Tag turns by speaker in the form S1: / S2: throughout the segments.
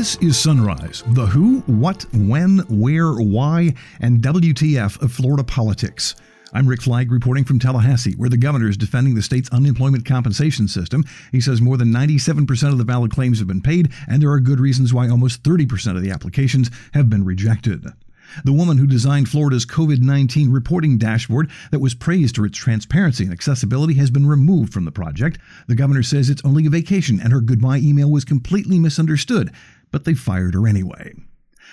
S1: This is Sunrise, the who, what, when, where, why, and WTF of Florida politics. I'm Rick Flagg reporting from Tallahassee, where the governor is defending the state's unemployment compensation system. He says more than 97% of the valid claims have been paid, and there are good reasons why almost 30% of the applications have been rejected. The woman who designed Florida's COVID 19 reporting dashboard that was praised for its transparency and accessibility has been removed from the project. The governor says it's only a vacation and her goodbye email was completely misunderstood, but they fired her anyway.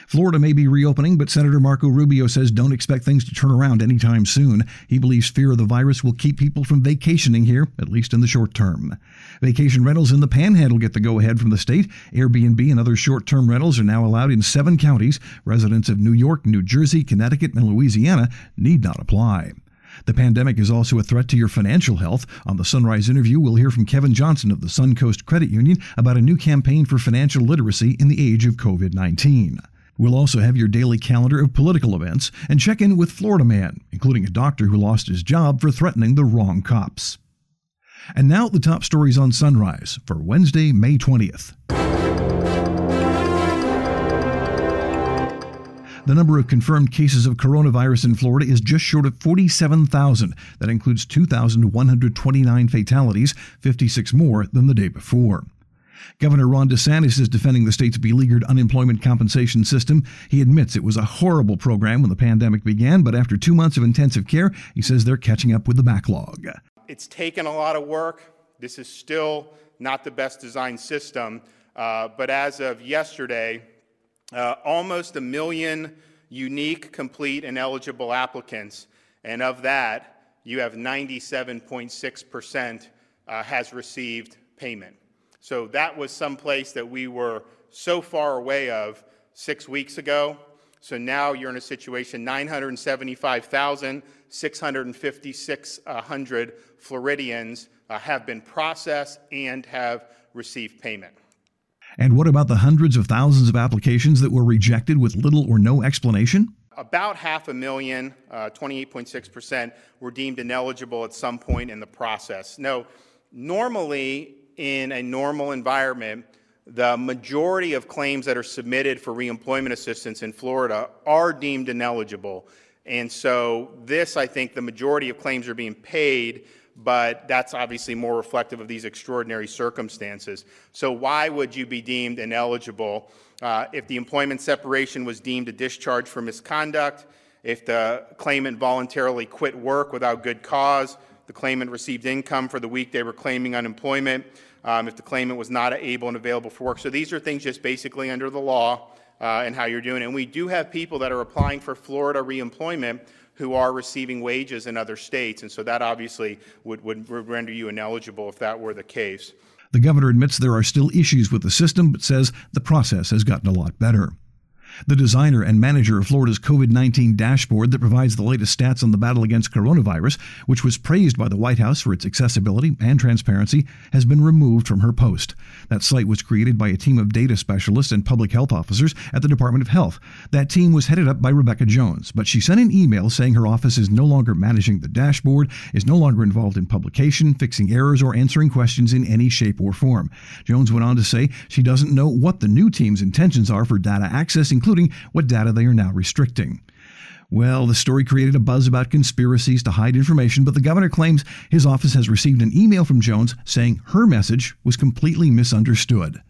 S1: Florida may be reopening, but Senator Marco Rubio says don't expect things to turn around anytime soon. He believes fear of the virus will keep people from vacationing here, at least in the short term. Vacation rentals in the panhandle get the go ahead from the state. Airbnb and other short term rentals are now allowed in seven counties. Residents of New York, New Jersey, Connecticut, and Louisiana need not apply. The pandemic is also a threat to your financial health. On the Sunrise interview, we'll hear from Kevin Johnson of the Suncoast Credit Union about a new campaign for financial literacy in the age of COVID 19. We'll also have your daily calendar of political events and check in with Florida Man, including a doctor who lost his job for threatening the wrong cops. And now the top stories on Sunrise for Wednesday, May 20th. The number of confirmed cases of coronavirus in Florida is just short of 47,000. That includes 2,129 fatalities, 56 more than the day before. Governor Ron DeSantis is defending the state's beleaguered unemployment compensation system. He admits it was a horrible program when the pandemic began, but after two months of intensive care, he says they're catching up with the backlog.
S2: It's taken a lot of work. This is still not the best designed system, uh, but as of yesterday, uh, almost a million unique, complete, and eligible applicants, and of that, you have 97.6% uh, has received payment. So that was some place that we were so far away of six weeks ago. So now you're in a situation 975,656 Floridians uh, have been processed and have received payment.
S1: And what about the hundreds of thousands of applications that were rejected with little or no explanation?
S2: About half a million, uh, 28.6%, were deemed ineligible at some point in the process. Now, normally in a normal environment, the majority of claims that are submitted for reemployment assistance in Florida are deemed ineligible. And so, this, I think, the majority of claims are being paid, but that's obviously more reflective of these extraordinary circumstances. So, why would you be deemed ineligible uh, if the employment separation was deemed a discharge for misconduct, if the claimant voluntarily quit work without good cause, the claimant received income for the week they were claiming unemployment? um, if the claimant was not able and available for work. So these are things just basically under the law uh, and how you're doing. And we do have people that are applying for Florida reemployment who are receiving wages in other states. And so that obviously would, would render you ineligible if that were the case.
S1: The governor admits there are still issues with the system, but says the process has gotten a lot better. The designer and manager of Florida's COVID 19 dashboard that provides the latest stats on the battle against coronavirus, which was praised by the White House for its accessibility and transparency, has been removed from her post. That site was created by a team of data specialists and public health officers at the Department of Health. That team was headed up by Rebecca Jones, but she sent an email saying her office is no longer managing the dashboard, is no longer involved in publication, fixing errors, or answering questions in any shape or form. Jones went on to say she doesn't know what the new team's intentions are for data access, including what data they are now restricting. Well, the story created a buzz about conspiracies to hide information, but the governor claims his office has received an email from Jones saying her message was completely misunderstood.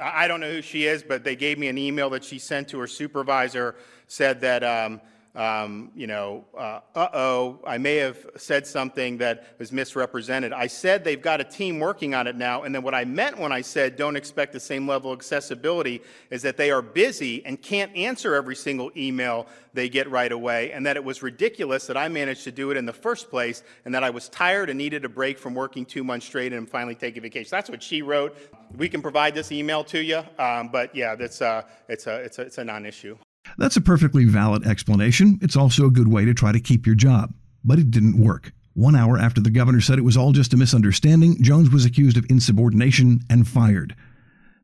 S2: I don't know who she is, but they gave me an email that she sent to her supervisor, said that um, um, you know, uh oh, I may have said something that was misrepresented. I said they've got a team working on it now, and then what I meant when I said don't expect the same level of accessibility is that they are busy and can't answer every single email they get right away, and that it was ridiculous that I managed to do it in the first place, and that I was tired and needed a break from working two months straight and finally taking vacation. That's what she wrote. We can provide this email to you, um, but yeah, that's, uh, it's a, it's a, it's a non issue.
S1: That's a perfectly valid explanation. It's also a good way to try to keep your job. But it didn't work. One hour after the governor said it was all just a misunderstanding, Jones was accused of insubordination and fired.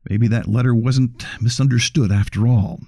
S1: Maybe that letter wasn't misunderstood after all.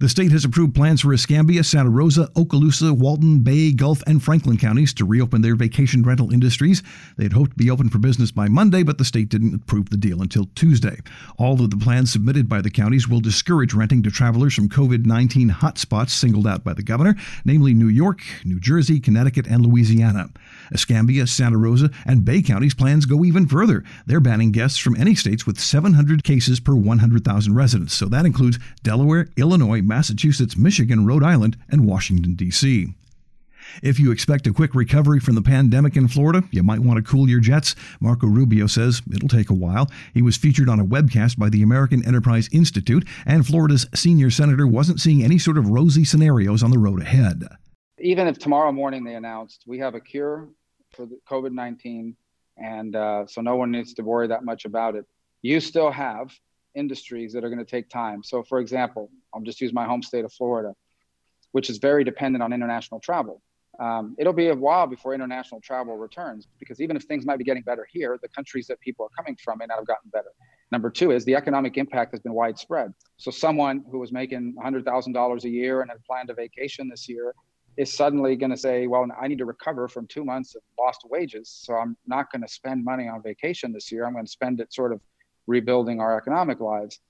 S1: The state has approved plans for Escambia, Santa Rosa, Okaloosa, Walton, Bay, Gulf, and Franklin counties to reopen their vacation rental industries. They had hoped to be open for business by Monday, but the state didn't approve the deal until Tuesday. All of the plans submitted by the counties will discourage renting to travelers from COVID 19 hotspots singled out by the governor, namely New York, New Jersey, Connecticut, and Louisiana. Escambia, Santa Rosa, and Bay counties' plans go even further. They're banning guests from any states with 700 cases per 100,000 residents. So that includes Delaware, Illinois, Massachusetts, Michigan, Rhode Island, and Washington, D.C. If you expect a quick recovery from the pandemic in Florida, you might want to cool your jets. Marco Rubio says it'll take a while. He was featured on a webcast by the American Enterprise Institute, and Florida's senior senator wasn't seeing any sort of rosy scenarios on the road ahead
S3: even if tomorrow morning they announced we have a cure for COVID 19, and uh, so no one needs to worry that much about it, you still have industries that are going to take time. So, for example, I'll just use my home state of Florida, which is very dependent on international travel. Um, it'll be a while before international travel returns because even if things might be getting better here, the countries that people are coming from may not have gotten better. Number two is the economic impact has been widespread. So, someone who was making $100,000 a year and had planned a vacation this year is suddenly going to say, well, I need to recover from two months of lost wages. So I'm not going to spend money on vacation this year. I'm going to spend it sort of rebuilding our economic lives.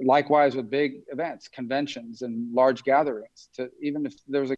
S3: Likewise with big events, conventions, and large gatherings. To even if there was a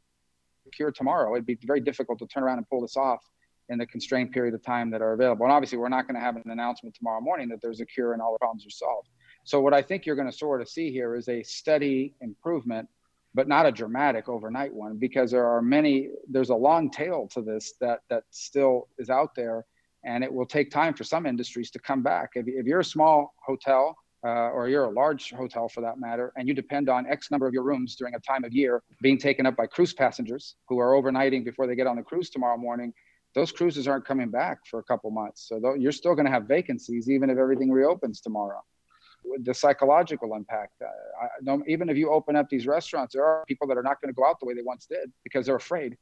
S3: cure tomorrow, it'd be very difficult to turn around and pull this off in the constrained period of time that are available. And obviously, we're not going to have an announcement tomorrow morning that there's a cure and all the problems are solved. So what I think you're going to sort of see here is a steady improvement but not a dramatic overnight one because there are many there's a long tail to this that that still is out there and it will take time for some industries to come back if, if you're a small hotel uh, or you're a large hotel for that matter and you depend on x number of your rooms during a time of year being taken up by cruise passengers who are overnighting before they get on the cruise tomorrow morning those cruises aren't coming back for a couple months so you're still going to have vacancies even if everything reopens tomorrow the psychological impact. Uh, I, even if you open up these restaurants, there are people that are not going to go out the way they once did because they're afraid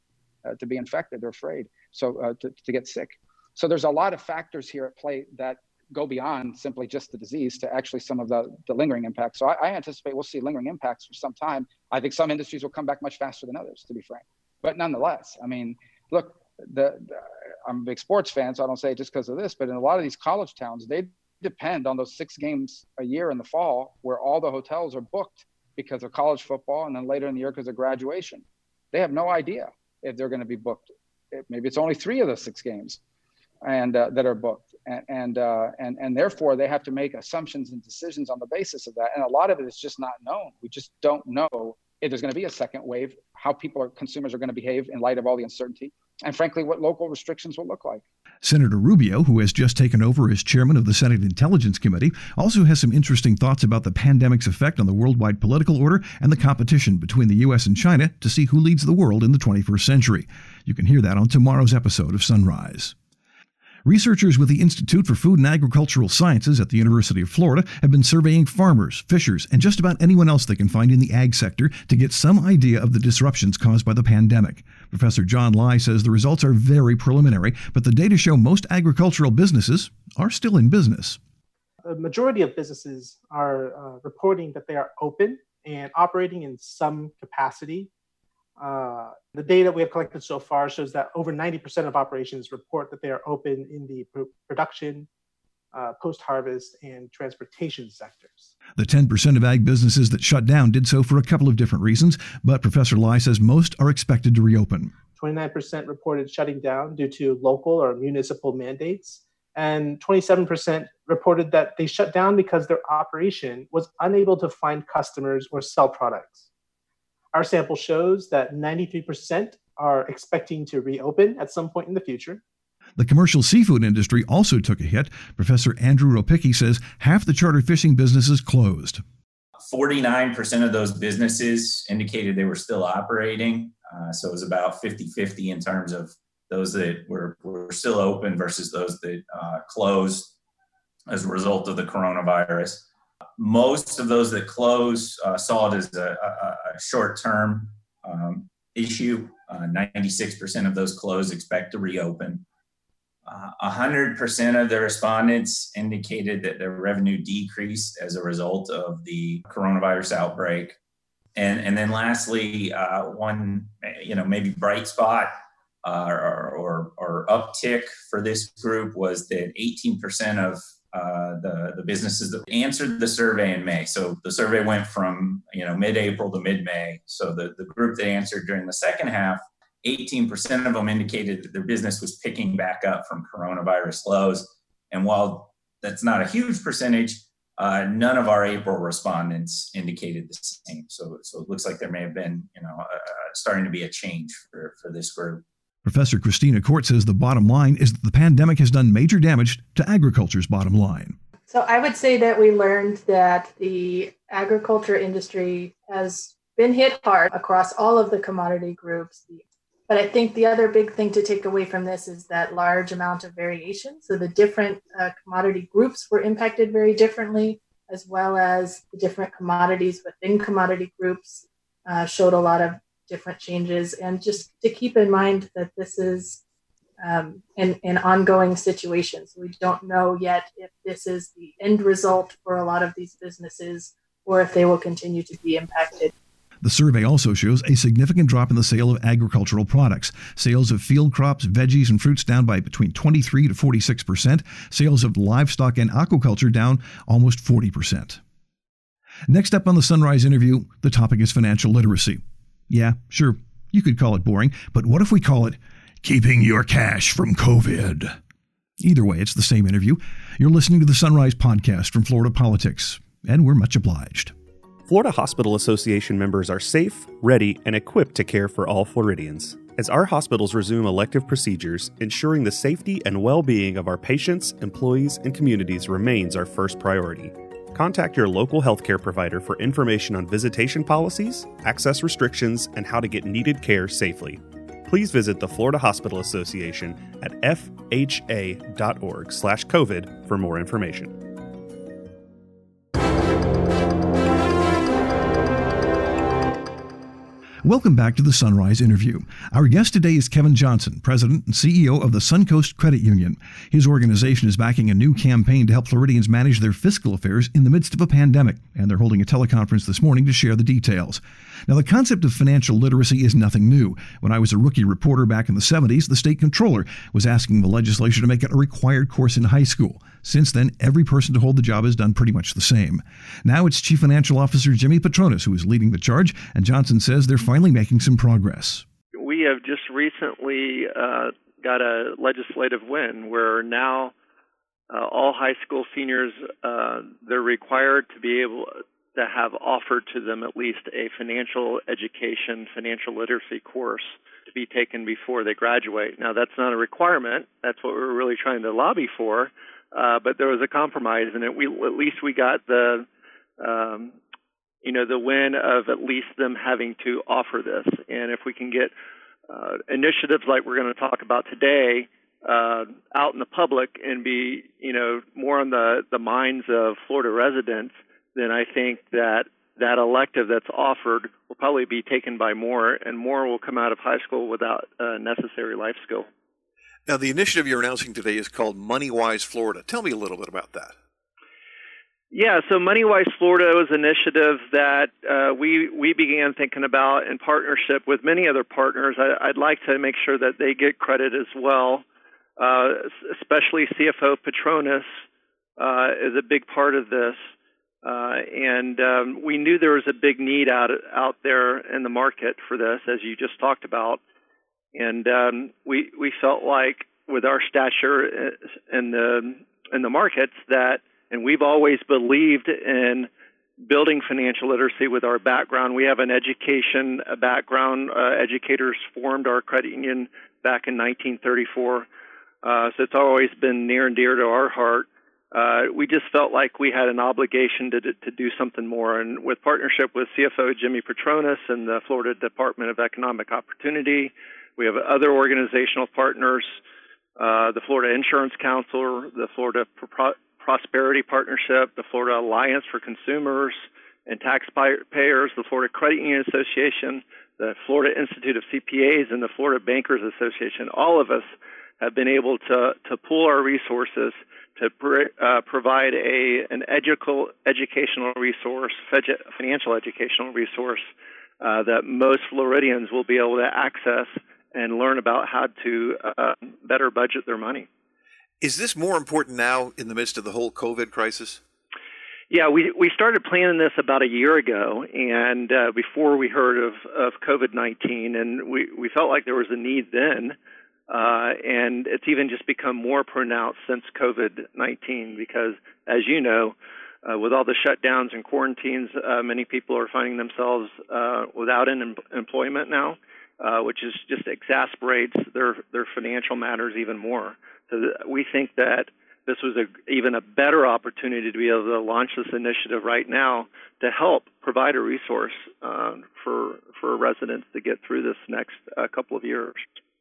S3: uh, to be infected. They're afraid so uh, to, to get sick. So there's a lot of factors here at play that go beyond simply just the disease to actually some of the, the lingering impacts. So I, I anticipate we'll see lingering impacts for some time. I think some industries will come back much faster than others, to be frank. But nonetheless, I mean, look, the, the I'm a big sports fan, so I don't say it just because of this, but in a lot of these college towns, they depend on those six games a year in the fall where all the hotels are booked because of college football and then later in the year because of graduation. They have no idea if they're going to be booked. Maybe it's only three of the six games and uh, that are booked. And, and, uh, and, and therefore they have to make assumptions and decisions on the basis of that. And a lot of it is just not known. We just don't know if there's going to be a second wave, how people or consumers are going to behave in light of all the uncertainty, and frankly, what local restrictions will look like.
S1: Senator Rubio, who has just taken over as chairman of the Senate Intelligence Committee, also has some interesting thoughts about the pandemic's effect on the worldwide political order and the competition between the U.S. and China to see who leads the world in the 21st century. You can hear that on tomorrow's episode of Sunrise. Researchers with the Institute for Food and Agricultural Sciences at the University of Florida have been surveying farmers, fishers, and just about anyone else they can find in the ag sector to get some idea of the disruptions caused by the pandemic. Professor John Lai says the results are very preliminary, but the data show most agricultural businesses are still in business.
S4: The majority of businesses are uh, reporting that they are open and operating in some capacity uh, the data we have collected so far shows that over 90% of operations report that they are open in the production, uh, post harvest, and transportation sectors.
S1: The 10% of ag businesses that shut down did so for a couple of different reasons, but Professor Lai says most are expected to reopen.
S4: 29% reported shutting down due to local or municipal mandates, and 27% reported that they shut down because their operation was unable to find customers or sell products. Our sample shows that 93% are expecting to reopen at some point in the future.
S1: The commercial seafood industry also took a hit. Professor Andrew Ropicki says half the charter fishing businesses closed.
S5: 49% of those businesses indicated they were still operating. Uh, so it was about 50 50 in terms of those that were, were still open versus those that uh, closed as a result of the coronavirus most of those that close uh, saw it as a, a, a short term um, issue. Uh, 96% of those closed expect to reopen. Uh, 100% of the respondents indicated that their revenue decreased as a result of the coronavirus outbreak. and and then lastly, uh, one you know maybe bright spot uh, or, or, or uptick for this group was that 18% of uh, the, the businesses that answered the survey in May. So the survey went from you know mid-April to mid-May. So the, the group that answered during the second half, 18% of them indicated that their business was picking back up from coronavirus lows. And while that's not a huge percentage, uh, none of our April respondents indicated the same. So, so it looks like there may have been, you know, uh, starting to be a change for, for this group.
S1: Professor Christina Court says the bottom line is that the pandemic has done major damage to agriculture's bottom line.
S6: So I would say that we learned that the agriculture industry has been hit hard across all of the commodity groups. But I think the other big thing to take away from this is that large amount of variation. So the different uh, commodity groups were impacted very differently, as well as the different commodities within commodity groups uh, showed a lot of different changes. And just to keep in mind that this is um, an, an ongoing situation. So we don't know yet if this is the end result for a lot of these businesses or if they will continue to be impacted.
S1: The survey also shows a significant drop in the sale of agricultural products. Sales of field crops, veggies, and fruits down by between 23 to 46 percent. Sales of livestock and aquaculture down almost 40 percent. Next up on the Sunrise interview, the topic is financial literacy. Yeah, sure, you could call it boring, but what if we call it keeping your cash from COVID? Either way, it's the same interview. You're listening to the Sunrise podcast from Florida Politics, and we're much obliged.
S7: Florida Hospital Association members are safe, ready, and equipped to care for all Floridians. As our hospitals resume elective procedures, ensuring the safety and well being of our patients, employees, and communities remains our first priority. Contact your local healthcare provider for information on visitation policies, access restrictions, and how to get needed care safely. Please visit the Florida Hospital Association at fha.org/covid for more information.
S1: Welcome back to the Sunrise interview. Our guest today is Kevin Johnson, President and CEO of the Suncoast Credit Union. His organization is backing a new campaign to help Floridians manage their fiscal affairs in the midst of a pandemic, and they're holding a teleconference this morning to share the details. Now, the concept of financial literacy is nothing new. When I was a rookie reporter back in the 70s, the state controller was asking the legislature to make it a required course in high school. Since then, every person to hold the job has done pretty much the same. Now it's Chief Financial Officer Jimmy Patronis who is leading the charge, and Johnson says they're finally making some progress.
S8: We have just recently uh, got a legislative win where now uh, all high school seniors uh, they're required to be able to have offered to them at least a financial education, financial literacy course to be taken before they graduate. Now that's not a requirement. That's what we're really trying to lobby for. Uh, but there was a compromise in it. We at least we got the um, you know the win of at least them having to offer this. And if we can get uh, initiatives like we're going to talk about today uh, out in the public and be you know more on the the minds of Florida residents, then I think that that elective that's offered will probably be taken by more, and more will come out of high school without uh, necessary life skill.
S9: Now, the initiative you're announcing today is called MoneyWise Florida. Tell me a little bit about that.
S8: Yeah, so MoneyWise Florida was an initiative that uh, we we began thinking about in partnership with many other partners. I, would like to make sure that they get credit as well, uh, especially CFO Patronis uh, is a big part of this. Uh, and um, we knew there was a big need out out there in the market for this, as you just talked about. And um, we we felt like with our stature uh, in the in the markets that, and we've always believed in building financial literacy with our background. We have an education background. Uh, educators formed our credit union back in 1934, uh, so it's always been near and dear to our heart. Uh, we just felt like we had an obligation to, to do something more. And with partnership with CFO Jimmy Patronis and the Florida Department of Economic Opportunity, we have other organizational partners, uh, the Florida Insurance Council, the Florida Pro- Prosperity Partnership, the Florida Alliance for Consumers and Taxpayers, the Florida Credit Union Association, the Florida Institute of CPAs, and the Florida Bankers Association. All of us have been able to, to pool our resources to pr- uh, provide a an educal, educational resource, financial educational resource uh, that most Floridians will be able to access and learn about how to uh, better budget their money.
S9: Is this more important now in the midst of the whole COVID crisis?
S8: Yeah, we we started planning this about a year ago, and uh, before we heard of of COVID nineteen, and we we felt like there was a need then, uh, and it's even just become more pronounced since COVID nineteen because, as you know, uh, with all the shutdowns and quarantines, uh, many people are finding themselves uh, without an em- employment now, uh, which is just exasperates their their financial matters even more. So th- we think that this was a, even a better opportunity to be able to launch this initiative right now to help provide a resource uh, for for residents to get through this next uh, couple of years.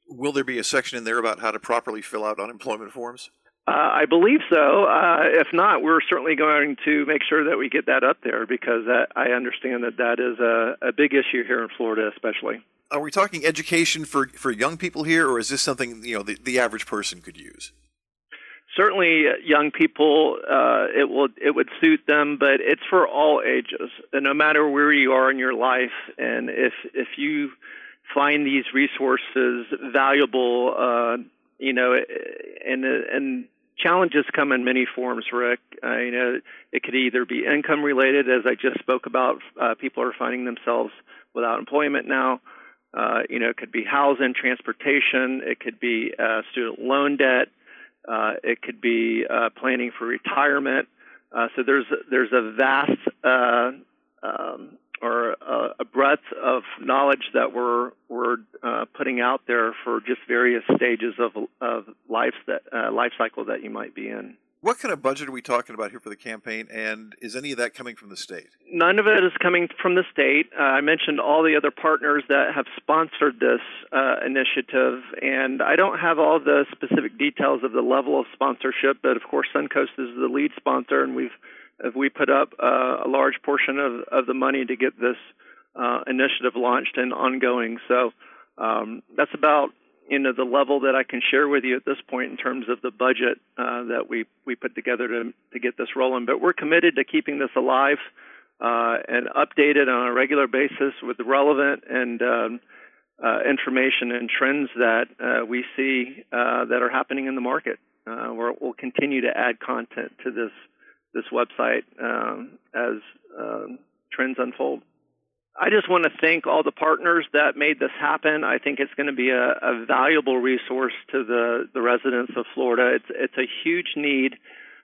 S9: Will there be a section in there about how to properly fill out unemployment forms?
S8: Uh, I believe so. Uh, if not, we're certainly going to make sure that we get that up there because that, I understand that that is a, a big issue here in Florida, especially.
S9: Are we talking education for, for young people here, or is this something you know the, the average person could use?
S8: certainly uh, young people uh, it will it would suit them but it's for all ages and no matter where you are in your life and if if you find these resources valuable uh, you know and and challenges come in many forms rick uh, you know it could either be income related as i just spoke about uh, people are finding themselves without employment now uh, you know it could be housing transportation it could be uh, student loan debt uh, it could be uh, planning for retirement. Uh, so there's there's a vast uh, um, or a, a, breadth of knowledge that we're we're uh, putting out there for just various stages of of life that uh, life cycle that you might be in.
S9: What kind of budget are we talking about here for the campaign, and is any of that coming from the state?
S8: None of it is coming from the state. Uh, I mentioned all the other partners that have sponsored this uh, initiative, and I don't have all the specific details of the level of sponsorship, but of course, Suncoast is the lead sponsor, and we've we put up uh, a large portion of, of the money to get this uh, initiative launched and ongoing. So um, that's about you know the level that I can share with you at this point in terms of the budget uh, that we we put together to to get this rolling. But we're committed to keeping this alive uh, and updated on a regular basis with the relevant and um, uh, information and trends that uh, we see uh, that are happening in the market. Uh, we'll continue to add content to this this website um, as um, trends unfold. I just want to thank all the partners that made this happen. I think it's going to be a, a valuable resource to the, the residents of Florida. It's, it's a huge need.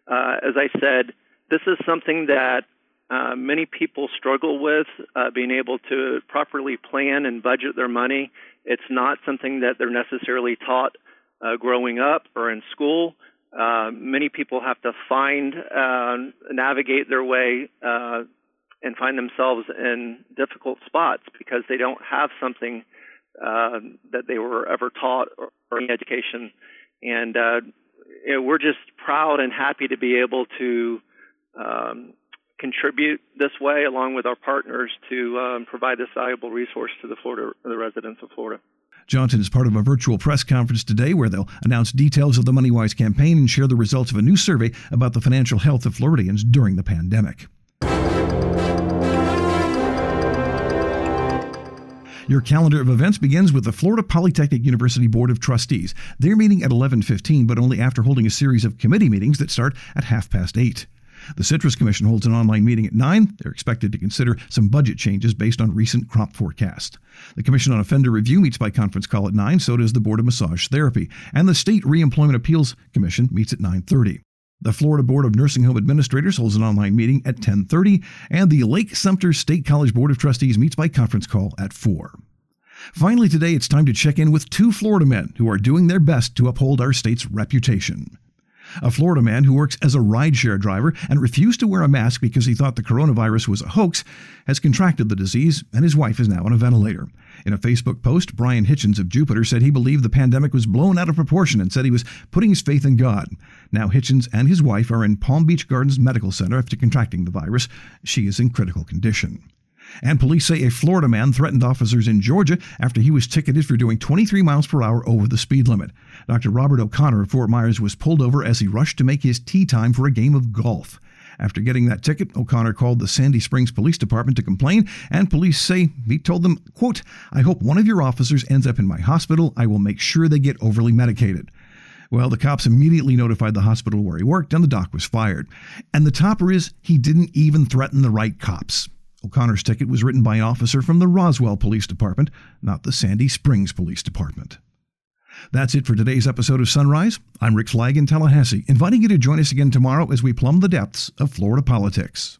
S8: Uh, as I said, this is something that uh, many people struggle with, uh, being able to properly plan and budget their money. It's not something that they're necessarily taught uh, growing up or in school. Uh, many people have to find, uh, navigate their way and find themselves in difficult spots because they don't have something uh, that they were ever taught or, or any education. And uh, you know, we're just proud and happy to be able to um, contribute this way, along with our partners, to um, provide this valuable resource to the Florida, the residents of Florida.
S1: Johnson is part of a virtual press conference today where they'll announce details of the MoneyWise campaign and share the results of a new survey about the financial health of Floridians during the pandemic. Your calendar of events begins with the Florida Polytechnic University Board of Trustees. They're meeting at 11:15, but only after holding a series of committee meetings that start at half past 8. The Citrus Commission holds an online meeting at 9. They're expected to consider some budget changes based on recent crop forecast. The Commission on Offender Review meets by conference call at 9, so does the Board of Massage Therapy, and the State Reemployment Appeals Commission meets at 9:30. The Florida Board of Nursing Home Administrators holds an online meeting at 10:30, and the Lake Sumter State College Board of Trustees meets by conference call at 4. Finally, today it's time to check in with two Florida men who are doing their best to uphold our state's reputation. A Florida man who works as a rideshare driver and refused to wear a mask because he thought the coronavirus was a hoax has contracted the disease, and his wife is now on a ventilator. In a Facebook post, Brian Hitchens of Jupiter said he believed the pandemic was blown out of proportion and said he was putting his faith in God. Now, Hitchens and his wife are in Palm Beach Gardens Medical Center after contracting the virus. She is in critical condition. And police say a Florida man threatened officers in Georgia after he was ticketed for doing 23 miles per hour over the speed limit. Dr. Robert O'Connor of Fort Myers was pulled over as he rushed to make his tea time for a game of golf. After getting that ticket, O'Connor called the Sandy Springs Police Department to complain, and police say he told them, quote, I hope one of your officers ends up in my hospital. I will make sure they get overly medicated. Well, the cops immediately notified the hospital where he worked, and the doc was fired. And the topper is he didn't even threaten the right cops. O'Connor's ticket was written by an officer from the Roswell Police Department, not the Sandy Springs Police Department. That's it for today's episode of Sunrise. I'm Rick Flagg in Tallahassee, inviting you to join us again tomorrow as we plumb the depths of Florida politics.